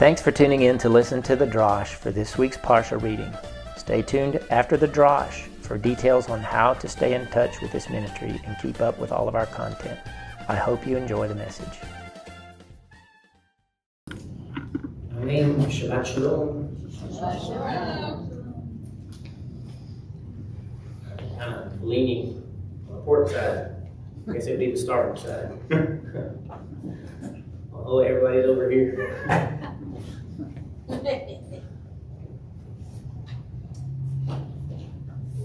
Thanks for tuning in to listen to the Drosh for this week's Parsha reading. Stay tuned after the Drosh for details on how to stay in touch with this ministry and keep up with all of our content. I hope you enjoy the message. Amen. Shabbat Shalom. Kind of leaning on the port side. I guess it'd be the starboard side. Oh, everybody's over here.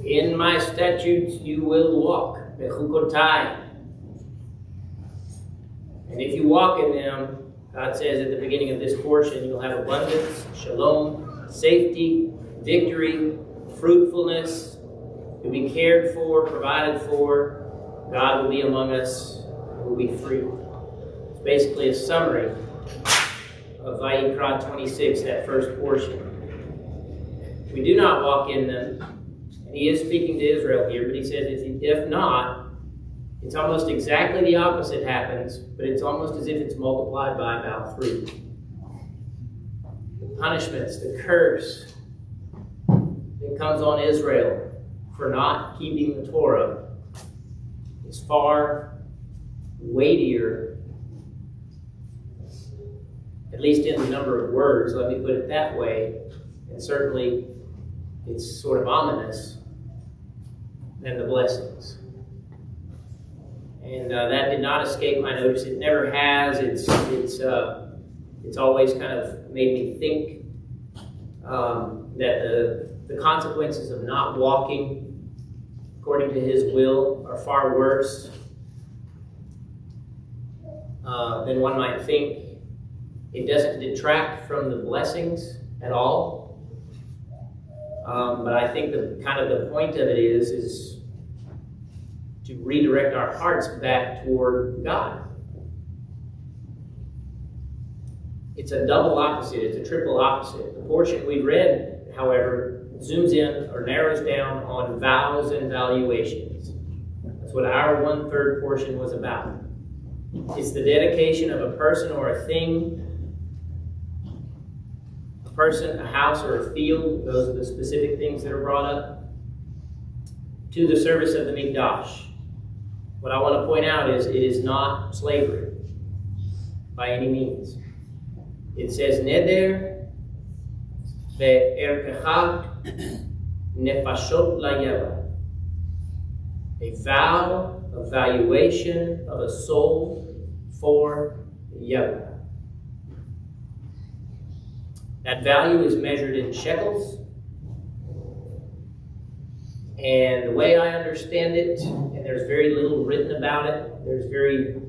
In my statutes you will walk. And if you walk in them, God says at the beginning of this portion, you'll have abundance, shalom, safety, victory, fruitfulness. You'll be cared for, provided for. God will be among us. We'll be free. It's basically a summary of Vayikra 26, that first portion. We do not walk in them. He is speaking to Israel here, but he says, if not, it's almost exactly the opposite happens, but it's almost as if it's multiplied by about three. The punishments, the curse that comes on Israel for not keeping the Torah is far weightier, at least in the number of words, let me put it that way, and certainly it's sort of ominous than the blessings and uh, that did not escape my notice. It never has. It's it's uh, it's always kind of made me think um, that the the consequences of not walking according to His will are far worse uh, than one might think. It doesn't detract from the blessings at all. Um, but I think the kind of the point of it is is to redirect our hearts back toward God. It's a double opposite, it's a triple opposite. The portion we read, however, zooms in or narrows down on vows and valuations. That's what our one third portion was about. It's the dedication of a person or a thing, a person, a house, or a field. Those are the specific things that are brought up to the service of the Mikdash. What I want to point out is it is not slavery by any means. It says neder ve'erkecha nefashot layeva. A vow, a valuation of a soul for Yahweh. That value is measured in shekels. And the way I understand it, and there's very little written about it, there's very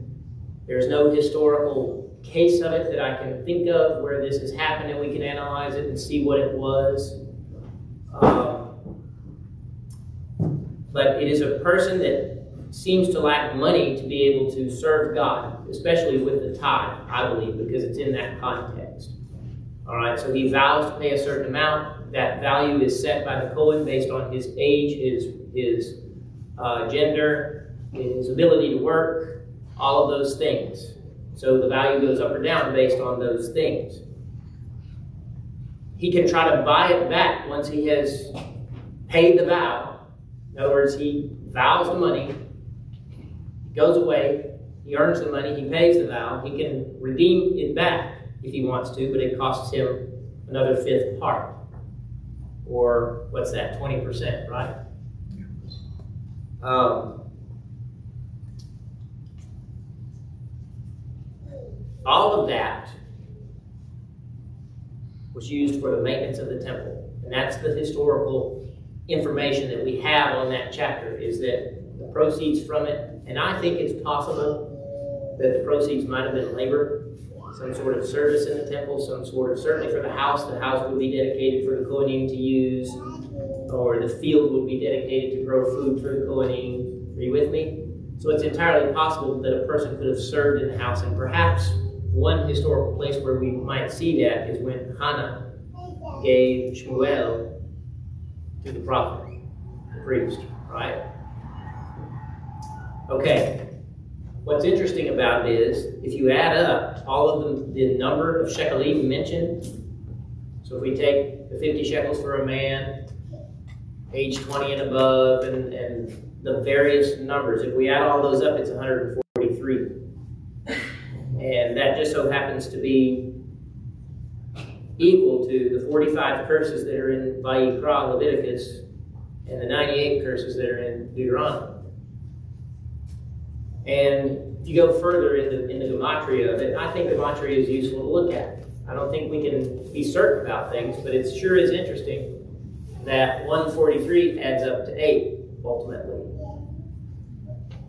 there's no historical case of it that I can think of where this has happened and we can analyze it and see what it was. Um, but it is a person that seems to lack money to be able to serve God, especially with the tithe, I believe, because it's in that context. All right, so he vows to pay a certain amount. That value is set by the Cohen based on his age, his, his uh, gender, his ability to work, all of those things. So the value goes up or down based on those things. He can try to buy it back once he has paid the vow. In other words, he vows the money, goes away, he earns the money, he pays the vow, he can redeem it back if he wants to, but it costs him another fifth part. Or what's that, 20%, right? Um, all of that was used for the maintenance of the temple. And that's the historical information that we have on that chapter is that the proceeds from it, and I think it's possible that the proceeds might have been labor some sort of service in the temple, some sort of, certainly for the house, the house would be dedicated for the Kohanim to use, or the field would be dedicated to grow food for the Kohanim. Are you with me? So it's entirely possible that a person could have served in the house, and perhaps one historical place where we might see that is when Hannah gave Shmuel to the prophet, the priest, right? Okay. What's interesting about it is, if you add up all of the, the number of shekalim mentioned, so if we take the 50 shekels for a man, age 20 and above, and, and the various numbers, if we add all those up, it's 143. And that just so happens to be equal to the 45 curses that are in Vayikra, Leviticus, and the 98 curses that are in Deuteronomy. And if you go further into, into Gematria of it, I think Gematria is useful to look at. I don't think we can be certain about things, but it sure is interesting that 143 adds up to 8, ultimately.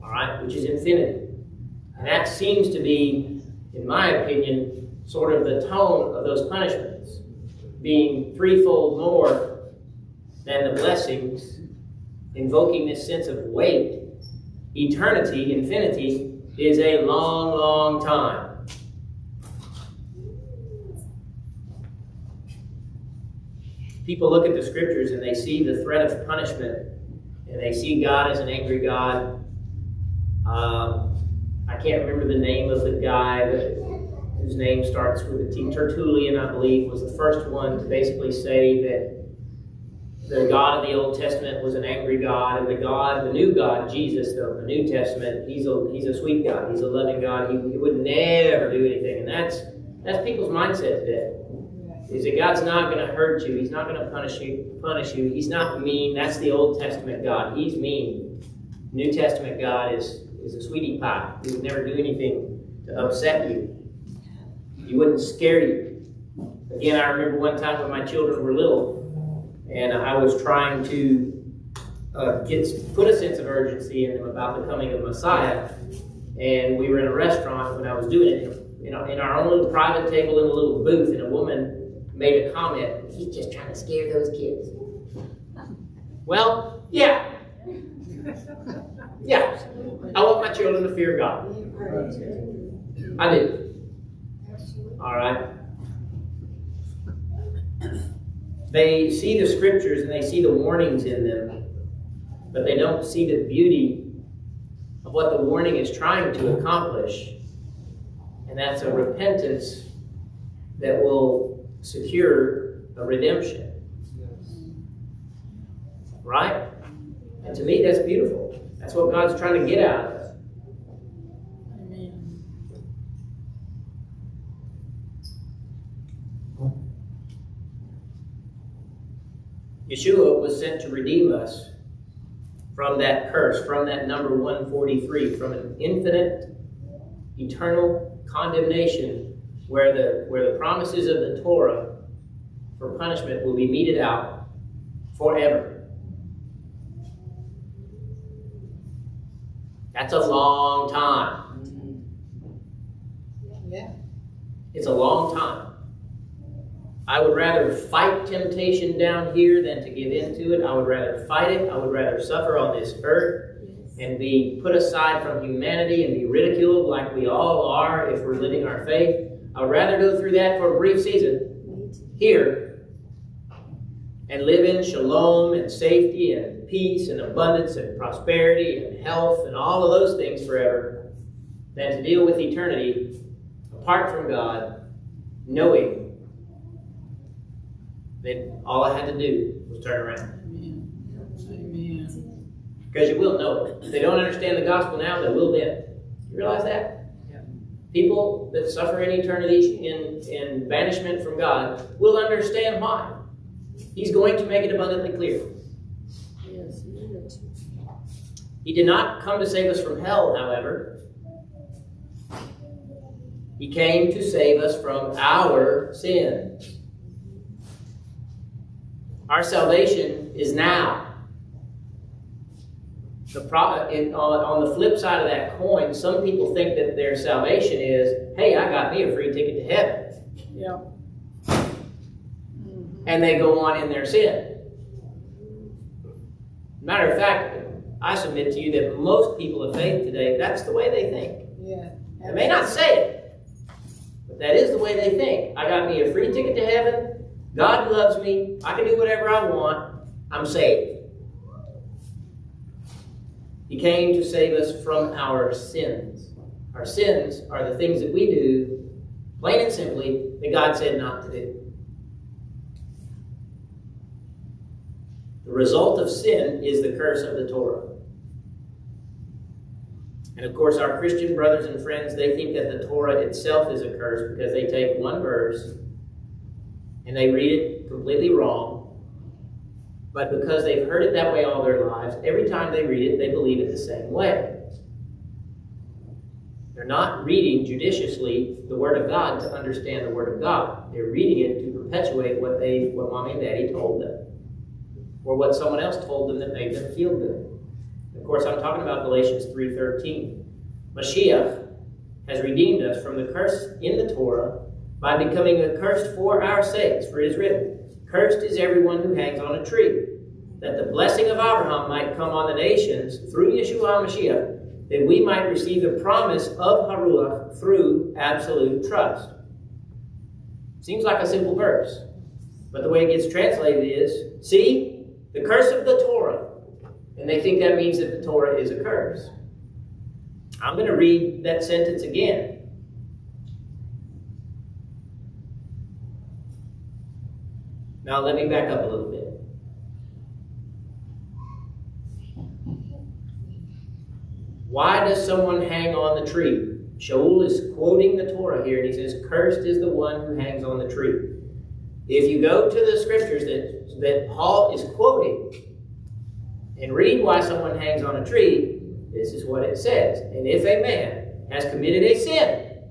All right, which is infinity. And that seems to be, in my opinion, sort of the tone of those punishments, being threefold more than the blessings, invoking this sense of weight eternity, infinity, is a long, long time. People look at the scriptures and they see the threat of punishment, and they see God as an angry God. Um, I can't remember the name of the guy, whose name starts with a T. Tertullian, I believe, was the first one to basically say that the God of the Old Testament was an angry God, and the God, the new God, Jesus, though, the New Testament, he's a he's a sweet God, he's a loving God. He, he would never do anything, and that's that's people's mindset today. Is that God's not going to hurt you? He's not going to punish you. Punish you. He's not mean. That's the Old Testament God. He's mean. New Testament God is is a sweetie pie. He would never do anything to upset you. He wouldn't scare you. Again, I remember one time when my children were little and I was trying to uh, get put a sense of urgency in them about the coming of Messiah. And we were in a restaurant when I was doing it, you know, in our own little private table in a little booth, and a woman made a comment. He's just trying to scare those kids. Well, yeah, yeah. I want my children to fear God. I do. All right. They see the scriptures and they see the warnings in them, but they don't see the beauty of what the warning is trying to accomplish. And that's a repentance that will secure a redemption. Right? And to me, that's beautiful. That's what God's trying to get out of us. Yeshua was sent to redeem us from that curse, from that number 143, from an infinite, eternal condemnation where the, where the promises of the Torah for punishment will be meted out forever. That's a long time. Mm-hmm. Yeah. It's a long time. I would rather fight temptation down here than to give into it. I would rather fight it. I would rather suffer on this earth and be put aside from humanity and be ridiculed like we all are if we're living our faith. I would rather go through that for a brief season here and live in shalom and safety and peace and abundance and prosperity and health and all of those things forever than to deal with eternity apart from God, knowing then all I had to do was turn around. Amen. Because you will know it. If they don't understand the gospel now, they will then. You realize that? Yeah. People that suffer in eternity in, in banishment from God will understand why. He's going to make it abundantly clear. Yes, he did not come to save us from hell, however. He came to save us from our sins. Our salvation is now. The pro- in, on, on the flip side of that coin, some people think that their salvation is, hey, I got me a free ticket to heaven. Yeah. Mm-hmm. And they go on in their sin. Matter of fact, I submit to you that most people of faith today, that's the way they think. Yeah. They may not say it, but that is the way they think. I got me a free ticket to heaven. God loves me. I can do whatever I want. I'm saved. He came to save us from our sins. Our sins are the things that we do, plain and simply, that God said not to do. The result of sin is the curse of the Torah. And of course, our Christian brothers and friends, they think that the Torah itself is a curse because they take one verse and they read it completely wrong. But because they've heard it that way all their lives, every time they read it, they believe it the same way. They're not reading judiciously the Word of God to understand the Word of God. They're reading it to perpetuate what they, what mommy and daddy told them or what someone else told them that made them feel good. Of course, I'm talking about Galatians 3.13. Mashiach has redeemed us from the curse in the Torah by becoming accursed for our sakes, for it is written, Cursed is everyone who hangs on a tree, that the blessing of Abraham might come on the nations through Yeshua Mashiach, that we might receive the promise of Haruach through absolute trust. Seems like a simple verse, but the way it gets translated is, see, the curse of the Torah. And they think that means that the Torah is a curse. I'm going to read that sentence again. Now, let me back up a little bit. Why does someone hang on the tree? Shaul is quoting the Torah here, and he says, Cursed is the one who hangs on the tree. If you go to the scriptures that, that Paul is quoting and read why someone hangs on a tree, this is what it says. And if a man has committed a sin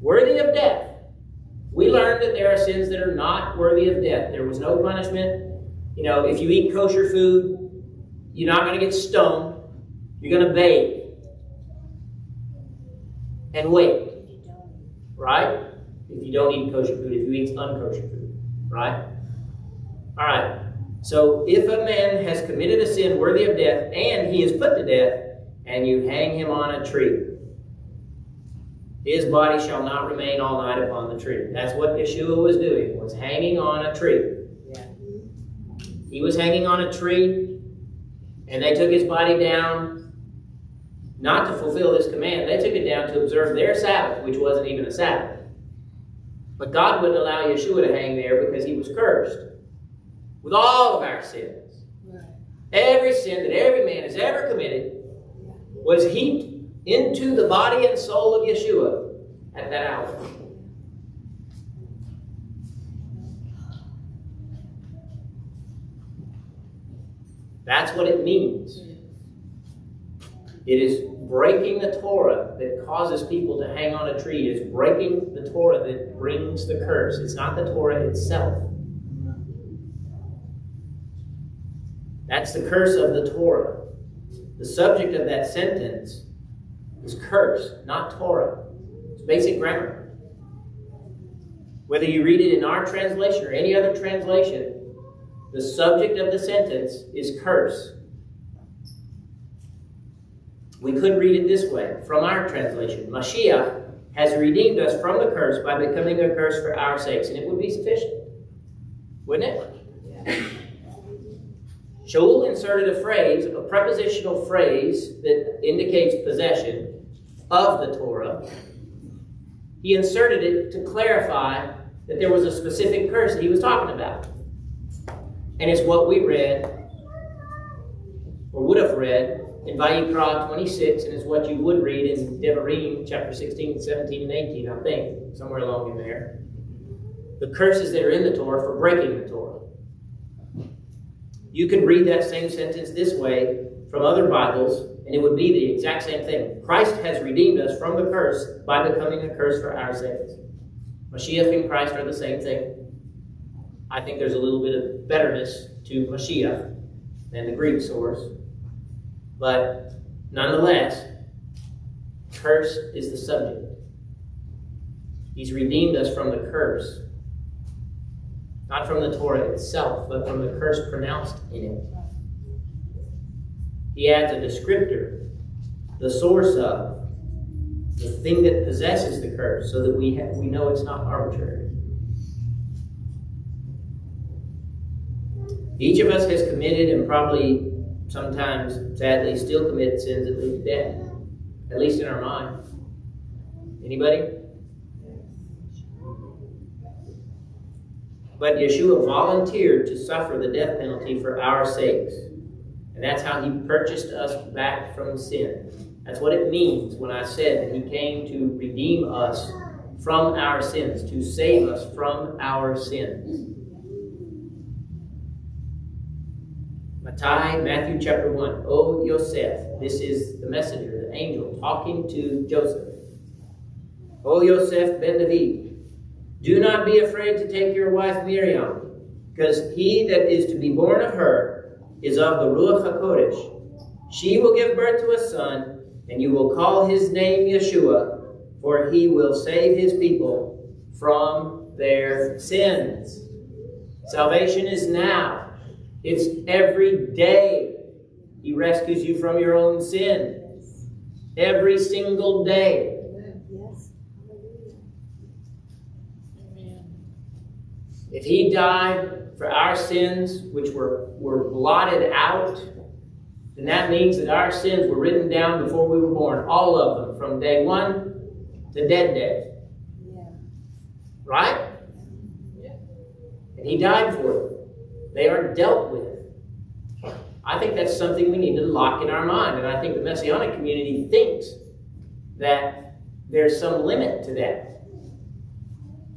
worthy of death, we learned that there are sins that are not worthy of death. There was no punishment. You know, if you eat kosher food, you're not going to get stoned. You're going to bathe and wait. Right? if you don't eat kosher food, if you eat unkosher food, right? All right. So if a man has committed a sin worthy of death and he is put to death, and you hang him on a tree, his body shall not remain all night upon the tree. That's what Yeshua was doing, was hanging on a tree. Yeah. He was hanging on a tree, and they took his body down not to fulfill this command. They took it down to observe their Sabbath, which wasn't even a Sabbath. But God wouldn't allow Yeshua to hang there because he was cursed with all of our sins. Right. Every sin that every man has ever committed was heaped into the body and soul of Yeshua at that hour. That's what it means. It is breaking the Torah that causes people to hang on a tree. It is breaking the Torah that brings the curse. It's not the Torah itself. That's the curse of the Torah. The subject of that sentence is curse, not Torah. It's basic grammar. Whether you read it in our translation or any other translation, the subject of the sentence is curse. We could read it this way from our translation Mashiach has redeemed us from the curse by becoming a curse for our sakes, and it would be sufficient. Wouldn't it? Shaul inserted a phrase, a prepositional phrase that indicates possession of the Torah. He inserted it to clarify that there was a specific curse that he was talking about. And it's what we read, or would have read, in Vayikra 26, and it's what you would read in Devarim chapter 16, 17, and 18, I think, somewhere along in there. The curses that are in the Torah for breaking the Torah. You can read that same sentence this way from other Bibles, and it would be the exact same thing. Christ has redeemed us from the curse by becoming a curse for our sakes. Mashiach and Christ are the same thing. I think there's a little bit of betterness to Mashiach than the Greek source. But nonetheless, curse is the subject. He's redeemed us from the curse. Not from the Torah itself, but from the curse pronounced in it. He adds a descriptor, the source of, the thing that possesses the curse, so that we, have, we know it's not arbitrary. Each of us has committed and probably sometimes, sadly, still commit sins that lead to death. at least in our mind. Anybody? But Yeshua volunteered to suffer the death penalty for our sakes. And that's how he purchased us back from sin. That's what it means when I said that he came to redeem us from our sins, to save us from our sins. Mattai, Matthew chapter 1. O Yosef, this is the messenger, the angel, talking to Joseph. O Yosef ben David, do not be afraid to take your wife Miriam, because he that is to be born of her is of the Ruach HaKodesh. She will give birth to a son, and you will call his name Yeshua, for he will save his people from their sins. Salvation is now. It's every day. He rescues you from your own sin. Every single day. Yes. If he died for our sins, which were, were blotted out, then that means that our sins were written down before we were born, all of them, from day one to dead day. Yeah. Right? And he died for them. They are dealt with. I think that's something we need to lock in our mind. And I think the Messianic community thinks that there's some limit to that.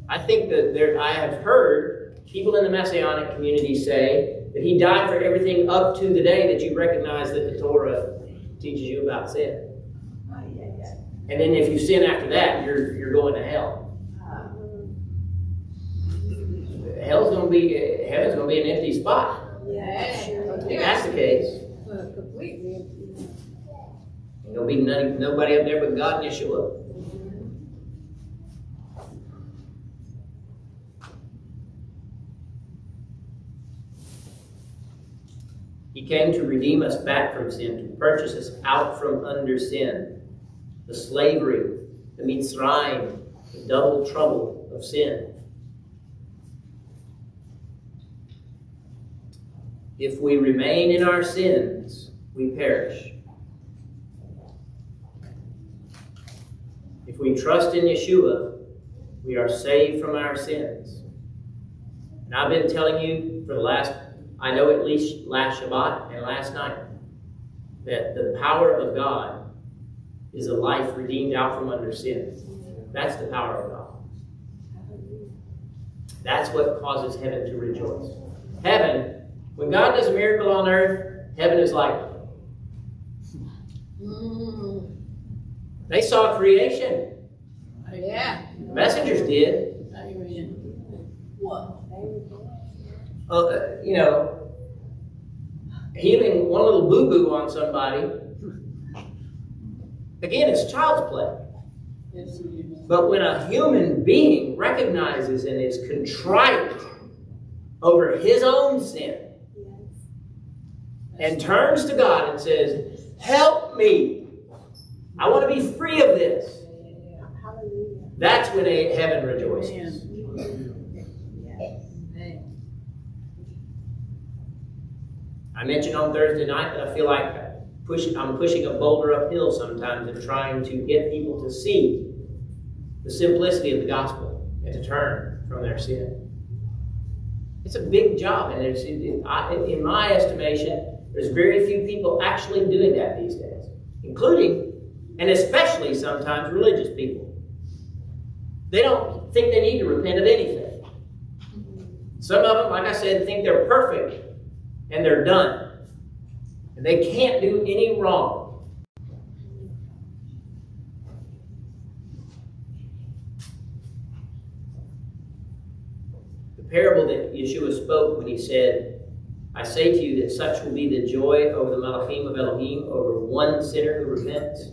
I think that there, I have heard people in the Messianic community say that he died for everything up to the day that you recognize that the Torah teaches you about sin. Oh, and then if you sin after that, you're, you're going to hell. Hell's going to be, heaven's going to be an empty spot. Yeah. If that's the case, Completely. to be none, nobody up there but God and Yeshua. Came to redeem us back from sin, to purchase us out from under sin, the slavery, the mitzrayim, the double trouble of sin. If we remain in our sins, we perish. If we trust in Yeshua, we are saved from our sins. And I've been telling you for the last, I know at least last Shabbat and last night, that the power of God is a life redeemed out from under sin. That's the power of God. That's what causes heaven to rejoice. Heaven when God does a miracle on earth, heaven is like, Mm, they saw creation. yeah. The messengers did. What? Uh, you know, healing one little boo boo on somebody. Again, it's child's play. But when a human being recognizes and is contrite over his own sin and turns to God and says, Help me. I want to be free of this. That's when heaven rejoices. I mentioned on Thursday night that I feel like push, I'm pushing a boulder uphill sometimes and trying to get people to see the simplicity of the gospel and to turn from their sin. It's a big job, and in my estimation, there's very few people actually doing that these days, including and especially sometimes religious people. They don't think they need to repent of anything. Some of them, like I said, think they're perfect and they're done. And they can't do any wrong. The parable that Yeshua spoke when he said, I say to you that such will be the joy over the Malachim of Elohim, over one sinner who repents.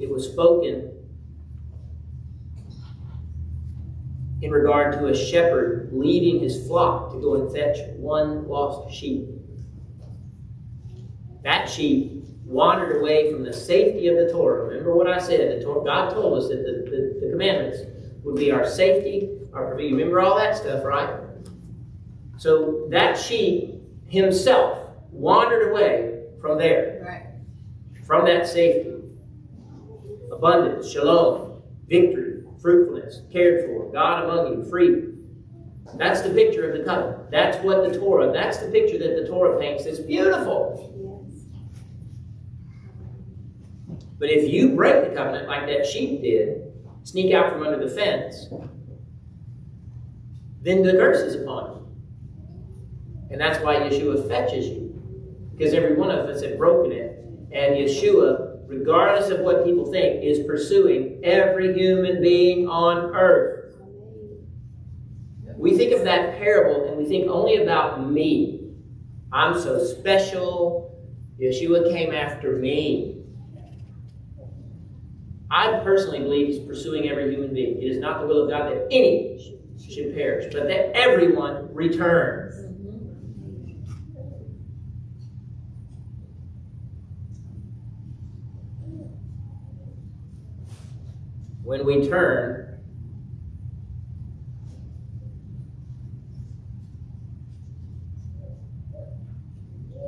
It was spoken in regard to a shepherd leaving his flock to go and fetch one lost sheep. That sheep wandered away from the safety of the Torah. Remember what I said? The Torah, God told us that the, the, the commandments would be our safety, our provision. Remember all that stuff, right? So that sheep himself wandered away from there, Right. from that safety. abundance, shalom, victory, fruitfulness, cared for, God among you, free. That's the picture of the covenant. That's what the Torah, that's the picture that the Torah paints. It's beautiful. But if you break the covenant like that sheep did, sneak out from under the fence, then the curse is upon you. And that's why Yeshua fetches you. Because every one of us had broken it. And Yeshua, regardless of what people think, is pursuing every human being on earth. We think of that parable and we think only about me. I'm so special. Yeshua came after me. I personally believe he's pursuing every human being. It is not the will of God that any should perish, but that everyone return. When we turn,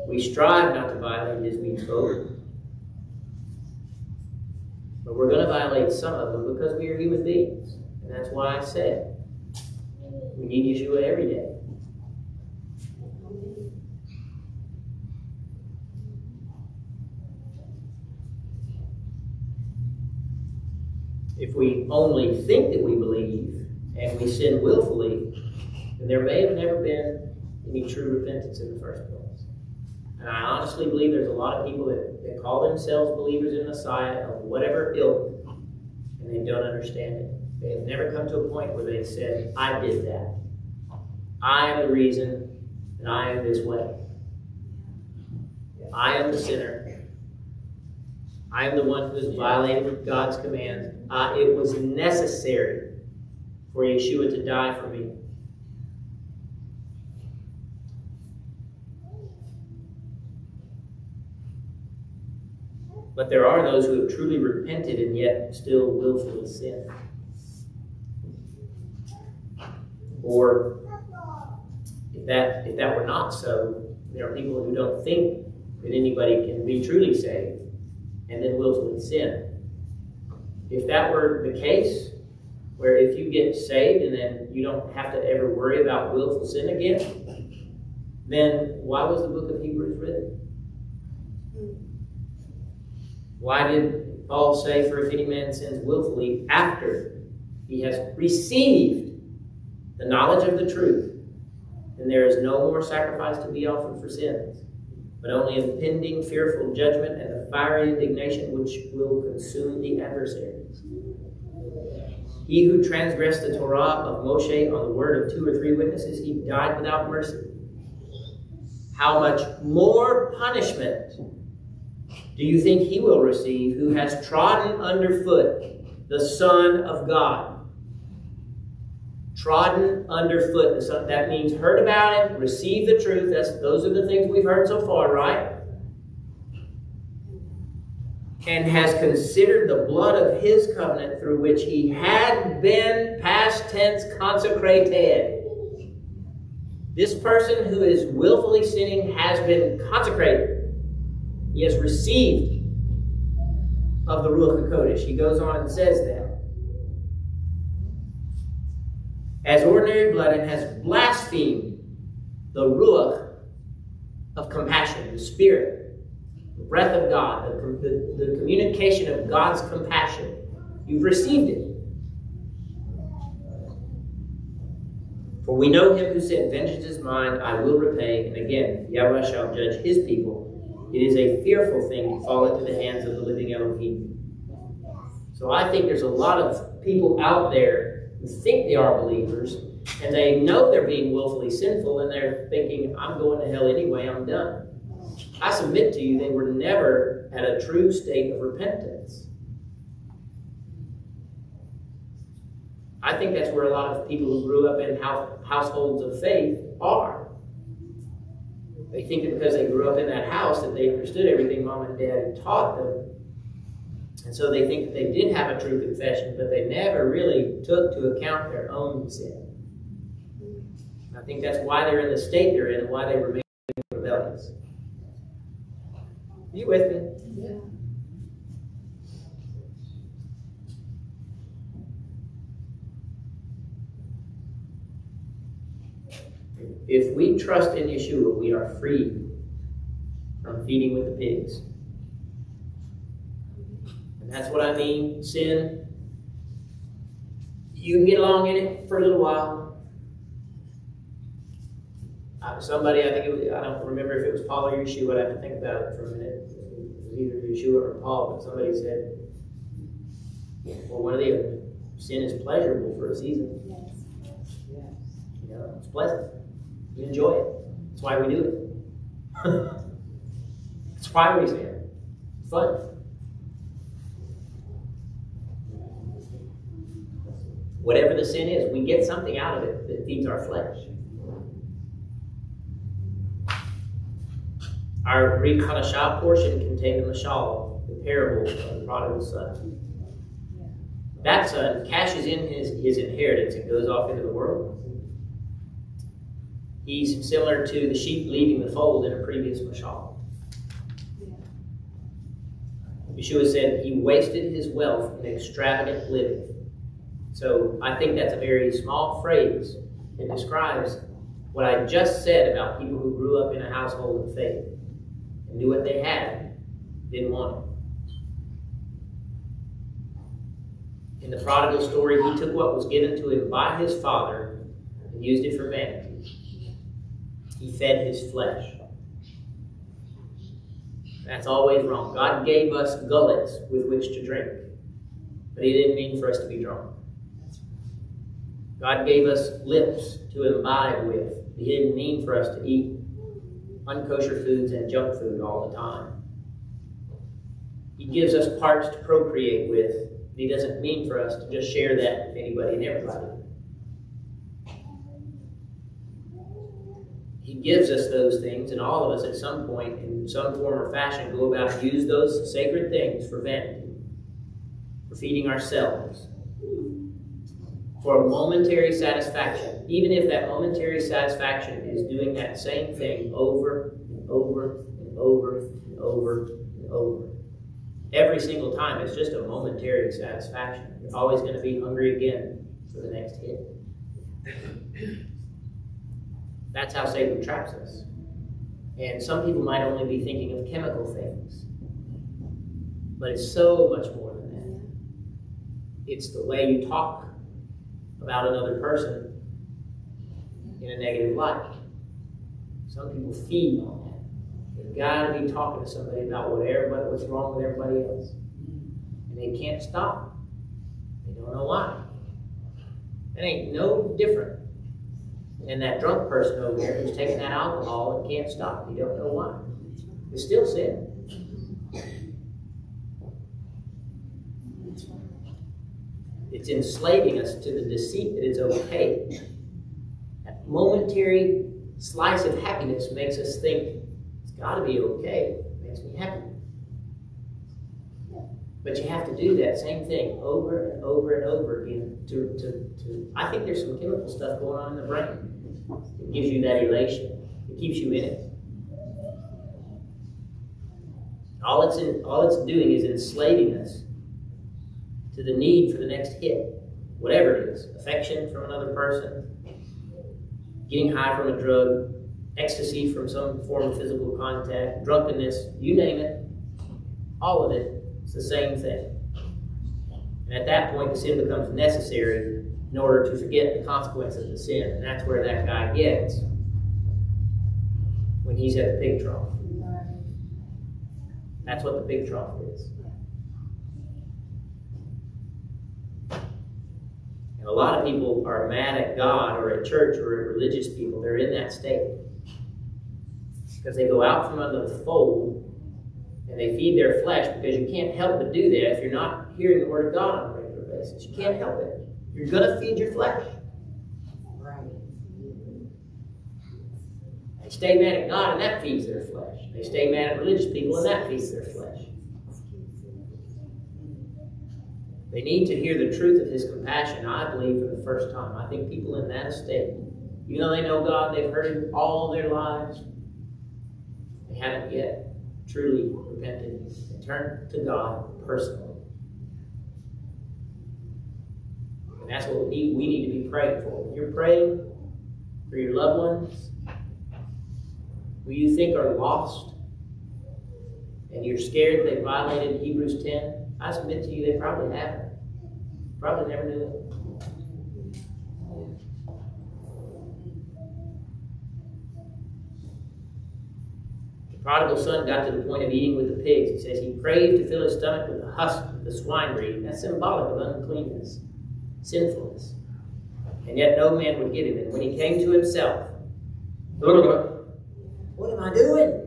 we strive not to violate his means spoken. But we're going to violate some of them because we are human beings. And that's why I said we need Yeshua every day. If we only think that we believe and we sin willfully, then there may have never been any true repentance in the first place. And I honestly believe there's a lot of people that, that call themselves believers in Messiah of whatever ilk, and they don't understand it. They have never come to a point where they said, I did that. I am the reason and I am this way. I am the sinner. I am the one who has violated God's commands. Uh, it was necessary for Yeshua to die for me. But there are those who have truly repented and yet still willfully sin. Or if that if that were not so, there are people who don't think that anybody can be truly saved and then willfully sin. If that were the case, where if you get saved and then you don't have to ever worry about willful sin again, then why was the book of Hebrews written? Why did Paul say, For if any man sins willfully after he has received the knowledge of the truth, then there is no more sacrifice to be offered for sins, but only impending fearful judgment and the fiery indignation which will consume the adversaries. He who transgressed the Torah of Moshe on the word of two or three witnesses, he died without mercy. How much more punishment do you think he will receive who has trodden underfoot the Son of God? Trodden underfoot. That means heard about him, received the truth. That's those are the things we've heard so far, right? And has considered the blood of his covenant through which he had been past tense consecrated. This person who is willfully sinning has been consecrated. He has received of the Ruach HaKodesh. He goes on and says that. As ordinary blood and has blasphemed the Ruach of compassion, the Spirit, breath of God, the, the, the communication of God's compassion. You've received it. For we know him who said, Vengeance is mine, I will repay. And again, Yahweh shall judge his people. It is a fearful thing to fall into the hands of the living Elohim. So I think there's a lot of people out there who think they are believers, and they know they're being willfully sinful, and they're thinking, I'm going to hell anyway, I'm done. I submit to you, they were never at a true state of repentance. I think that's where a lot of people who grew up in households of faith are. They think that because they grew up in that house that they understood everything mom and dad taught them. And so they think that they did have a true confession, but they never really took to account their own sin. I think that's why they're in the state they're in and why they remain rebellious. You with me? Yeah. If we trust in Yeshua, we are free from feeding with the pigs. And that's what I mean sin. You can get along in it for a little while, uh, somebody, I think it was, I don't remember if it was Paul or Yeshua, I'd have to think about it for a minute. It was either Yeshua or Paul, but somebody said, well, one of the other, sin is pleasurable for a season. Yes. You know, it's pleasant. You enjoy it. That's why we do it. That's why we sin. It's fun. Whatever the sin is, we get something out of it that feeds our flesh. Our Greek portion contained the mashal, the parable of the prodigal son. That son cashes in his, his inheritance and goes off into the world. He's similar to the sheep leaving the fold in a previous mashal. Yeshua said he wasted his wealth in extravagant living. So I think that's a very small phrase. that describes what I just said about people who grew up in a household of faith knew what they had, didn't want it. In the prodigal story, he took what was given to him by his father and used it for vanity. He fed his flesh. That's always wrong. God gave us gullets with which to drink, but He didn't mean for us to be drunk. God gave us lips to imbibe with. He didn't mean for us to eat unkosher foods and junk food all the time. He gives us parts to procreate with. But he doesn't mean for us to just share that with anybody and everybody. He gives us those things, and all of us at some point, in some form or fashion, go about use those sacred things for vanity, for feeding ourselves, for a momentary satisfaction, even if that momentary satisfaction is doing that same thing over and over and over and over and over. Every single time, it's just a momentary satisfaction. You're always going to be hungry again for the next hit. That's how Satan traps us. And some people might only be thinking of chemical things, but it's so much more than that. It's the way you talk about another person in a negative light. Some people feed on that. They've got to be talking to somebody about what everybody, what's wrong with everybody else. And they can't stop. They don't know why. It ain't no different than that drunk person over there who's taking that alcohol and can't stop. You don't know why. It's still sin. It's enslaving us to the deceit that it's okay. That momentary slice of happiness makes us think it's got to be okay. It makes me happy. But you have to do that same thing over and over and over again. To, to, to I think there's some chemical stuff going on in the brain. It gives you that elation. It keeps you in it. All it's in, all it's doing is enslaving us to the need for the next hit, whatever it is affection from another person, getting high from a drug, ecstasy from some form of physical contact, drunkenness, you name it, all of it, it's the same thing. And at that point, the sin becomes necessary in order to forget the consequences of the sin. And that's where that guy gets when he's at the pig trough. That's what the pig trough is. And a lot of people are mad at God or at church or at religious people. They're in that state. Because they go out from under the fold and they feed their flesh because you can't help but do that if you're not hearing the Word of God on a regular basis. You can't help it. You're going to feed your flesh. Right. They stay mad at God and that feeds their flesh. They stay mad at religious people and that feeds their flesh. They need to hear the truth of His compassion, I believe, for the first time. I think people in that state, even though they know God, they've heard Him all their lives, they haven't yet truly repented and turned to God personally. And that's what we need, we need to be praying for. When you're praying, for your loved ones who you think are lost and you're scared they violated Hebrews 10, I submit to you they probably haven't. Probably never knew it. The prodigal son got to the point of eating with the pigs. He says he craved to fill his stomach with the husk of the swine breed. That's symbolic of uncleanness, sinfulness. And yet no man would give him. And when he came to himself, what am I doing?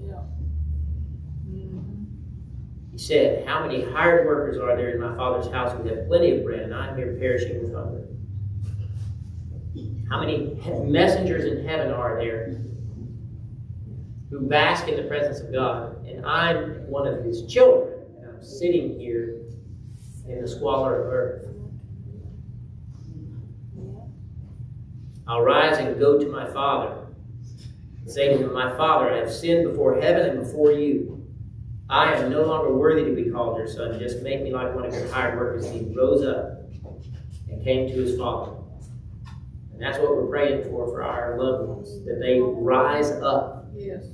Yeah. He said, How many hired workers are there in my father's house who have plenty of bread, and I'm here perishing with hunger? How many messengers in heaven are there who bask in the presence of God, and I'm one of his children, and I'm sitting here in the squalor of earth? I'll rise and go to my father and say to him, My father, I have sinned before heaven and before you. I am no longer worthy to be called your son. Just make me like one of your hired workers. And he rose up and came to his father. And that's what we're praying for for our loved ones, that they rise up Yes.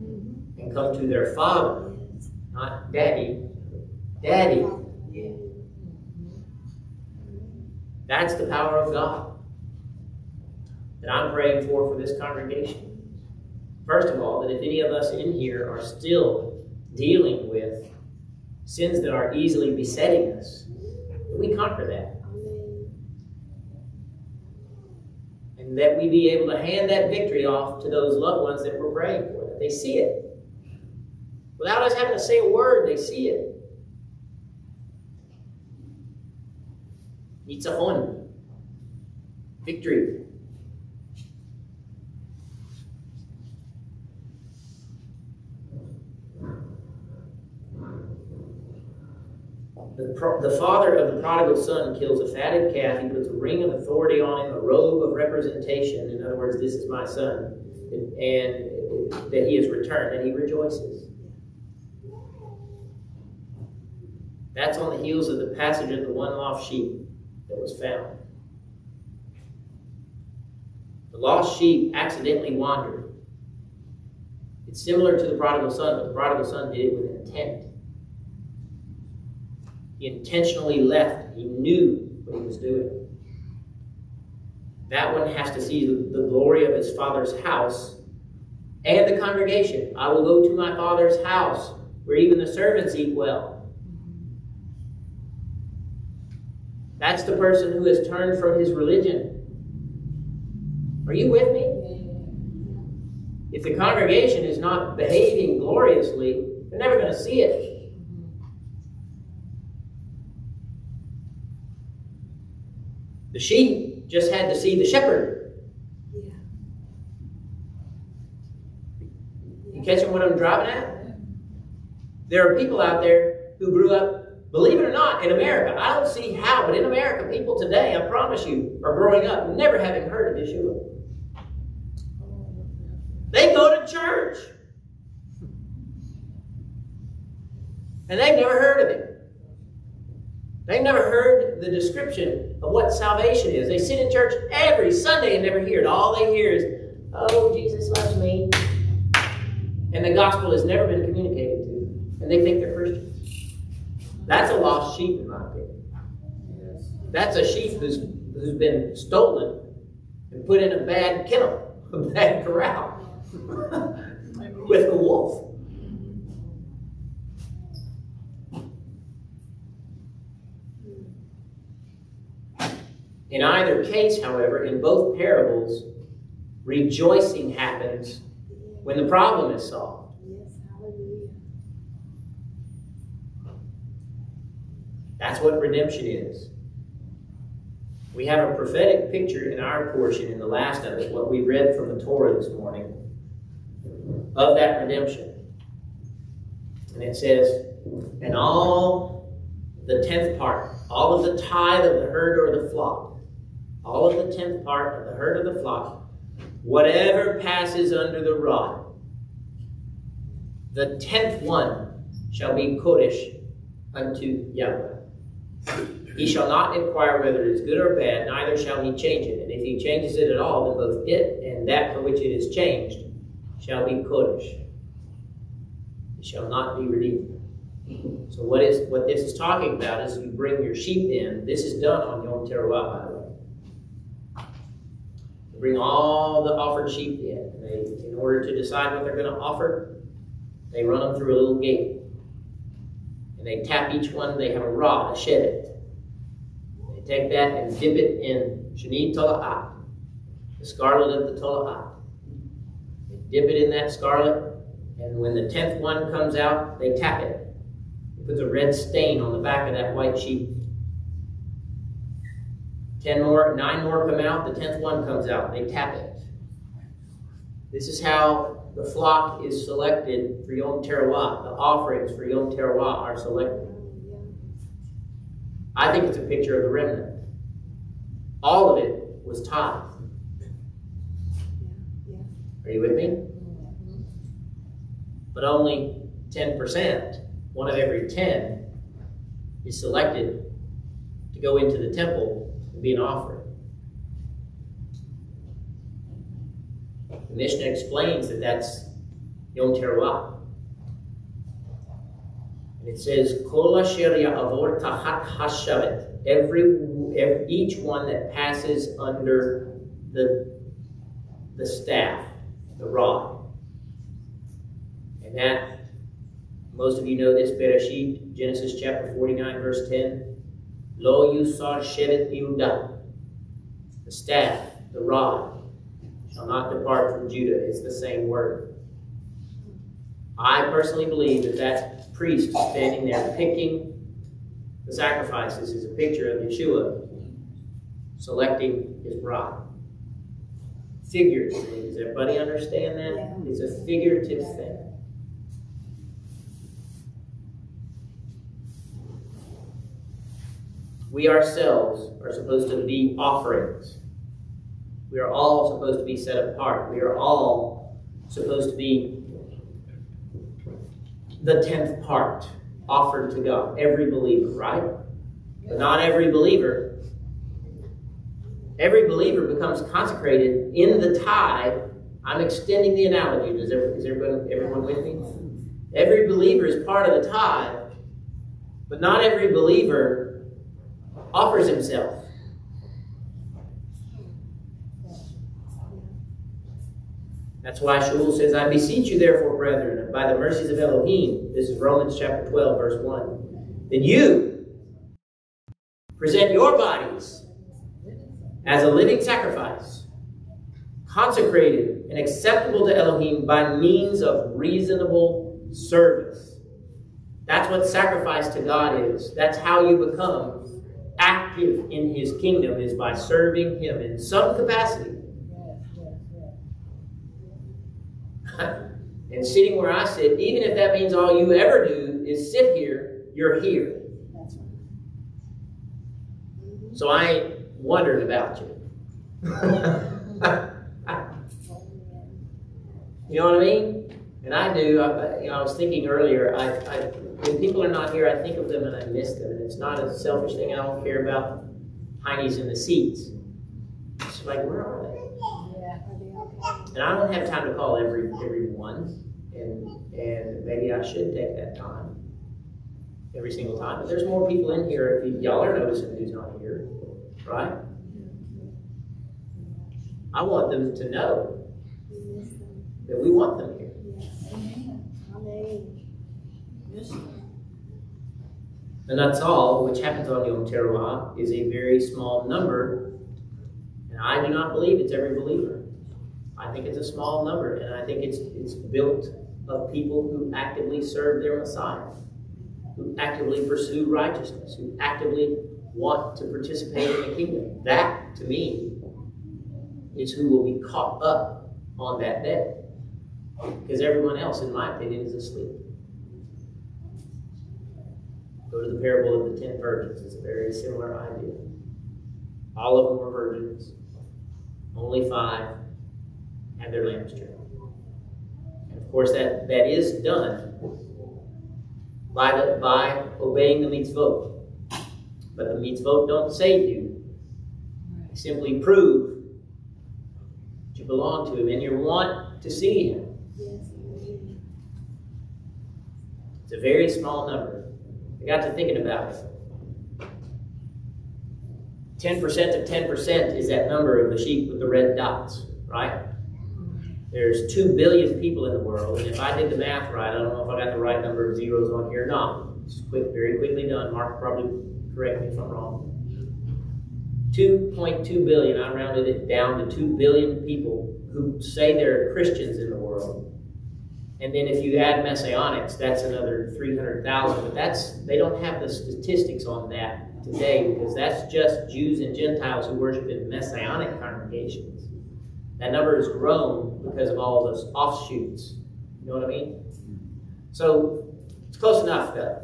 and come to their father, not daddy. Daddy. Yeah. That's the power of God that I'm praying for for this congregation. First of all, that if any of us in here are still dealing with sins that are easily besetting us, we conquer that. And that we be able to hand that victory off to those loved ones that we're praying for, that they see it. Without us having to say a word, they see it. Nitzahon. Victory. The, pro- the father of the prodigal son kills a fatted calf. He puts a ring of authority on him, a robe of representation. In other words, this is my son. And, and that he has returned, and he rejoices. That's on the heels of the passage of the one lost sheep that was found. The lost sheep accidentally wandered. It's similar to the prodigal son, but the prodigal son did it with intent. He intentionally left. He knew what he was doing. That one has to see the, glory of his father's house and the congregation. I will go to my father's house where even the servants eat well. That's the person who has turned from his religion. Are you with me? If the congregation is not behaving gloriously, they're never going to see it. The sheep just had to see the shepherd. Yeah. You catching what I'm driving at? There are people out there who grew up, believe it or not, in America. I don't see how, but in America, people today, I promise you, are growing up never having heard of Yeshua. They go to church. And they've never heard of him. They've never heard the description of what salvation is. They sit in church every Sunday and never hear it. All they hear is, oh, Jesus loves me. And the gospel has never been communicated to them. And they think they're Christians. That's a lost sheep, in my opinion. That's a sheep who's, who's been stolen and put in a bad kennel, a bad corral with a wolf. In either case, however, in both parables, rejoicing happens when the problem is solved. That's what redemption is. We have a prophetic picture in our portion in the last of it, what we read from the Torah this morning, of that redemption. And it says, and all the tenth part, all of the tithe of the herd or the flock, all of the tenth part of the herd of the flock, whatever passes under the rod, the tenth one shall be Kodesh unto Yahweh. He shall not inquire whether it is good or bad, neither shall he change it. And if he changes it at all, then both it and that for which it is changed shall be Kodesh. It shall not be redeemed. So what is what this is talking about is you bring your sheep in. This is done on Yom Teruah, by the way. You bring all the offered sheep in. They, in order to decide what they're going to offer, they run them through a little gate. And they tap each one, they have a rod, a shedet. They take that and dip it in Shanid Tola'at, the scarlet of the Tola'at. They dip it in that scarlet, and when the tenth one comes out, they tap it. It puts a red stain on the back of that white sheep. Ten more, nine more come out, the tenth one comes out, they tap it. This is how the flock is selected for Yom Teruah. The offerings for Yom Teruah are selected. I think it's a picture of the remnant. All of it was tithe. Are you with me? But only 10%, one of every 10, is selected to go into the temple and be an offering. The Mishnah explains that that's Yom Teruah. And it says, Kol asher ya'avor tahat hashavet. Every, every, each one that passes under the, the staff, the rod. And that, most of you know this, Bereshit, Genesis chapter 49, verse 10. Lo yusar shevet Yehuda. The staff, the rod, shall not depart from Judah. It's the same word. I personally believe that that priest standing there picking the sacrifices is a picture of Yeshua selecting his bride. Figuratively, does everybody understand that? It's a figurative thing. We ourselves are supposed to be offerings. We are all supposed to be set apart. We are all supposed to be the tenth part offered to God. Every believer, right? But not every believer. Every believer becomes consecrated in the tithe. I'm extending the analogy. Does everyone, is everyone, everyone with me? Every believer is part of the tithe, but not every believer offers himself. That's why Shaul says, I beseech you, therefore, brethren, by the mercies of Elohim, this is Romans chapter 12, verse 1, that you present your bodies as a living sacrifice, consecrated and acceptable to Elohim by means of reasonable service. That's what sacrifice to God is. That's how you become active in His kingdom, is by serving Him in some capacity. and sitting where I sit, even if that means all you ever do is sit here, you're here. So I ain't wondering about you. you know what I mean? And I do. I, you know, I was thinking earlier. I, I, when people are not here, I think of them and I miss them. And it's not a selfish thing. I don't care about heinies in the seats. It's like, where are they? Yeah. And I don't have time to call every everyone, and and maybe I should take that time every single time. But there's more people in here. Y'all are noticing who's not here, right? I want them to know that we want them And that's all, which happens on Yom Teruah, is a very small number. And I do not believe it's every believer. I think it's a small number, and I think it's it's built of people who actively serve their Messiah, who actively pursue righteousness, who actively want to participate in the kingdom. That, to me, is who will be caught up on that day. Because everyone else, in my opinion, is asleep. Go to the parable of the ten virgins. It's a very similar idea. All of them were virgins. Only five had their lamps trimmed. And of course, that, that is done by, the, by obeying the mitzvot. But the mitzvot don't save you. They simply prove that you belong to Him and you want to see Him. It's a very small number. I got to thinking about it. 10% of 10% is that number of the sheep with the red dots, right? There's 2 billion people in the world, and if I did the math right, I don't know if I got the right number of zeros on here or not. It's quick, very quickly done. Mark probably correct me if I'm wrong. 2.2 billion, I rounded it down to 2 billion people who say they're Christians in the world. And then if you add messianics, that's another 300,000. But that's they don't have the statistics on that today because that's just Jews and Gentiles who worship in messianic congregations. That number has grown because of all those offshoots. You know what I mean? So it's close enough though.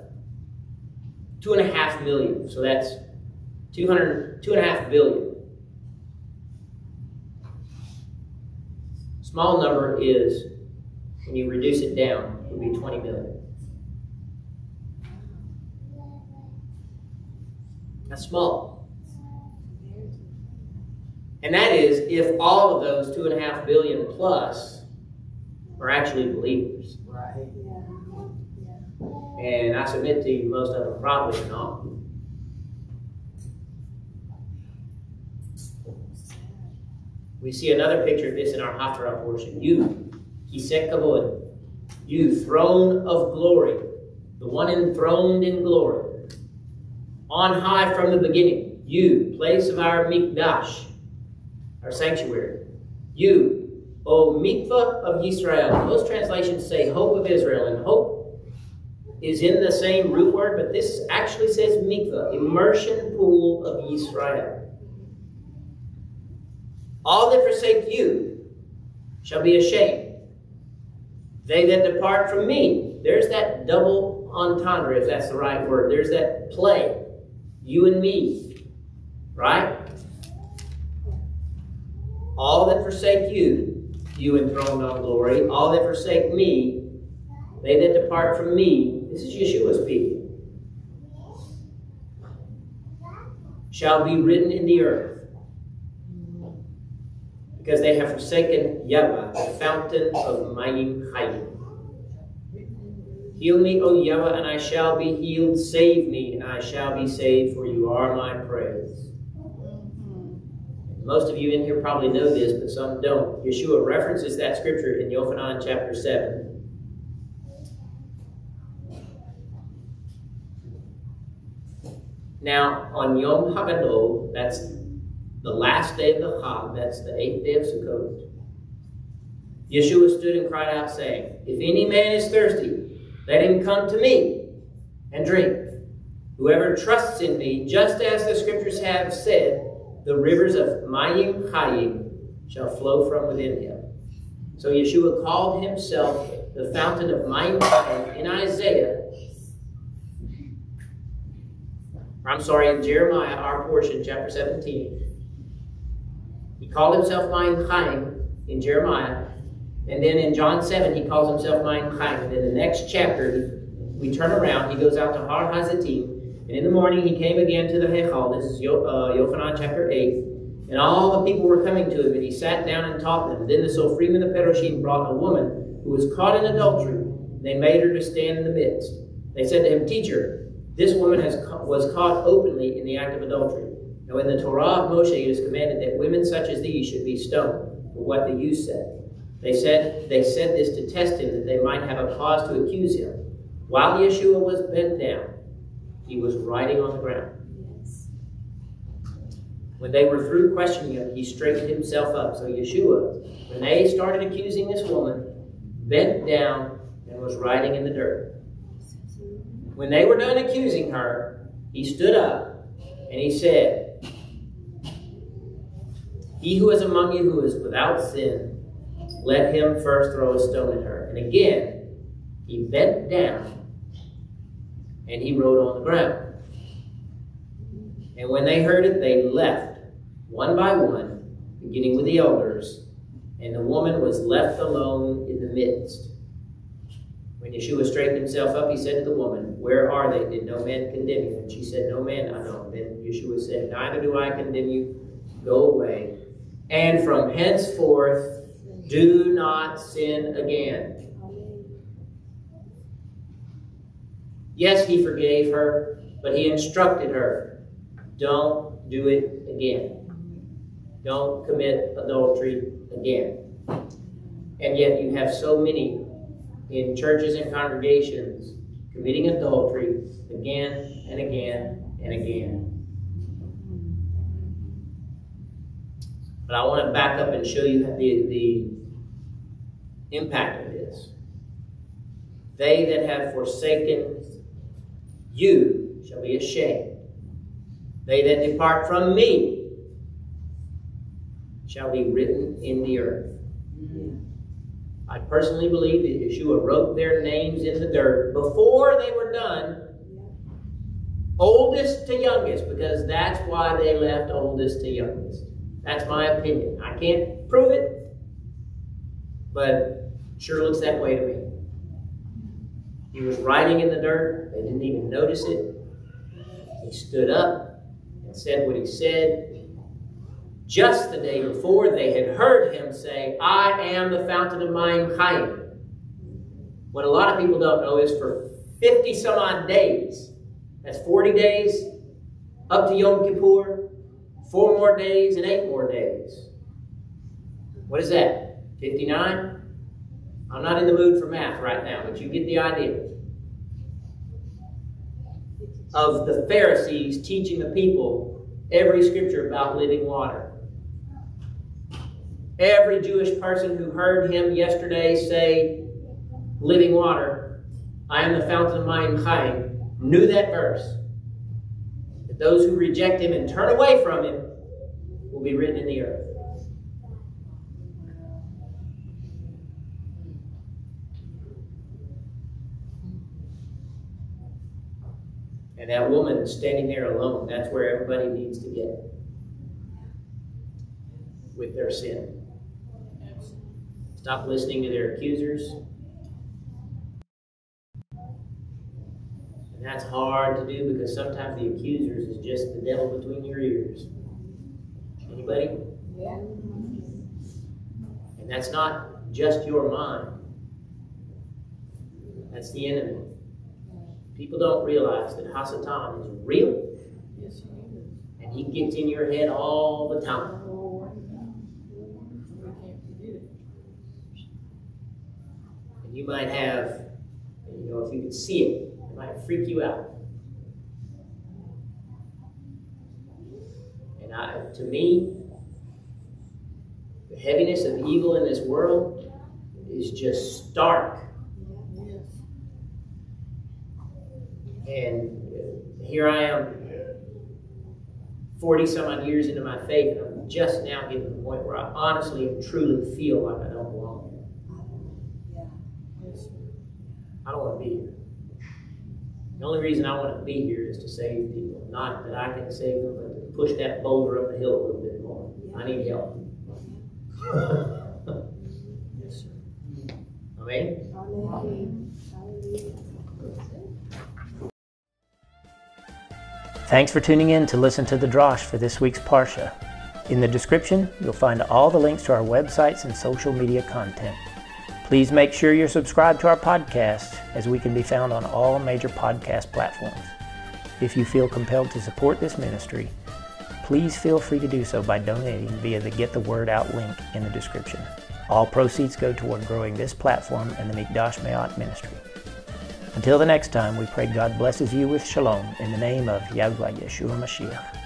Two and a half million. So that's 200, two and a half billion. Small number is, when you reduce it down, it would be 20 million. That's small. And that is if all of those two and a half billion plus are actually believers. Right. Yeah. And I submit to you, most of them probably are not. We see another picture of this in our Haftarah portion. You, Kisek Kavod, you, throne of glory, the one enthroned in glory, on high from the beginning. You, place of our Mikdash, our sanctuary. You, O Mikvah of Israel. Most translations say hope of Israel, and hope is in the same root word, but this actually says Mikvah, immersion pool of Israel. All that forsake you shall be ashamed. They that depart from me, there's that double entendre, if that's the right word. There's that play. You and me. Right? All that forsake you, you enthroned on glory. All that forsake me, they that depart from me, this is Yeshua speaking, shall be written in the earth because they have forsaken Yahweh, the fountain of Mayim Chayim. Heal me, O Yahweh, and I shall be healed. Save me, and I shall be saved, for you are my praise. Most of you in here probably know this, but some don't. Yeshua references that scripture in Yochanan chapter 7. Now, on Yom HaGadol, that's the last day of the Chag, that's the eighth day of Sukkot, Yeshua stood and cried out, saying, If any man is thirsty, let him come to me and drink. Whoever trusts in me, just as the scriptures have said, the rivers of Mayim Chayim shall flow from within him. So Yeshua called himself the fountain of Mayim Chayim in Isaiah. I'm sorry, in Jeremiah, our portion, chapter 17. He called himself Mayim Chayim in Jeremiah. And then in John 7, he calls himself Mayim Chayim. And in the next chapter, we turn around, he goes out to Har Hazatim. And in the morning, he came again to the Hechal. This is uh, Yochanan chapter 8. And all the people were coming to him, and he sat down and taught them. Then the Sophrim and the Peroshim brought a woman who was caught in adultery. They made her to stand in the midst. They said to him, Teacher, this woman has was caught openly in the act of adultery. Now in the Torah of Moshe, it is commanded that women such as these should be stoned for what the youth said. They said they said this to test him, that they might have a cause to accuse him. While Yeshua was bent down, he was writing on the ground. When they were through questioning him, he straightened himself up. So Yeshua, when they started accusing this woman, bent down and was writing in the dirt. When they were done accusing her, he stood up and he said, He who is among you who is without sin, let him first throw a stone at her. And again, he bent down and he wrote on the ground. And when they heard it, they left, one by one, beginning with the elders, and the woman was left alone in the midst. When Yeshua straightened himself up, he said to the woman, Where are they? Did no man condemn you? And she said, No man I know. Then Yeshua said, Neither do I condemn you. Go away. And from henceforth, do not sin again. Yes, he forgave her, but he instructed her don't do it again. Don't commit adultery again. And yet, you have so many in churches and congregations committing adultery again and again and again. But I want to back up and show you the, the impact of this. They that have forsaken you shall be ashamed. They that depart from me shall be written in the earth. I personally believe that Yeshua wrote their names in the dirt before they were done, oldest to youngest, because that's why they left oldest to youngest. That's my opinion. I can't prove it, but sure looks that way to me. He was writing in the dirt, they didn't even notice it. He stood up and said what he said. Just the day before, they had heard him say, I am the fountain of Mayim Chaim. What a lot of people don't know is for 50 some odd days, that's 40 days up to Yom Kippur, four more days and eight more days. What is that? 59? I'm not in the mood for math right now, but you get the idea. Of the Pharisees teaching the people every scripture about living water. Every Jewish person who heard him yesterday say, living water, I am the fountain of Mayim Chaim, knew that verse. Those who reject him and turn away from him will be written in the earth. And that woman standing there alone, that's where everybody needs to get with their sin. Stop listening to their accusers. And that's hard to do because sometimes the accusers is just the devil between your ears. Anybody? Yeah. And that's not just your mind. That's the enemy. People don't realize that Hasatan is real. Yes, he is. And he gets in your head all the time. We can't forget it. And you might have, you know, if you could see it, freak you out. And I, to me, the heaviness of evil in this world is just stark. And here I am, 40 some odd years into my faith, and I'm just now getting to the point where I honestly and truly feel like I don't belong here. I don't want to be here. The only reason I want to be here is to save people. Not that I can save them, but to push that boulder up the hill a little bit more. I need help. Yes, sir. Amen? Amen. Thanks for tuning in to listen to the Drosh for this week's Parsha. In the description, you'll find all the links to our websites and social media content. Please make sure you're subscribed to our podcast, as we can be found on all major podcast platforms. If you feel compelled to support this ministry, please feel free to do so by donating via the Get the Word Out link in the description. All proceeds go toward growing this platform and the Mikdash Meh'at ministry. Until the next time, we pray God blesses you with shalom in the name of Yahweh Yeshua Mashiach.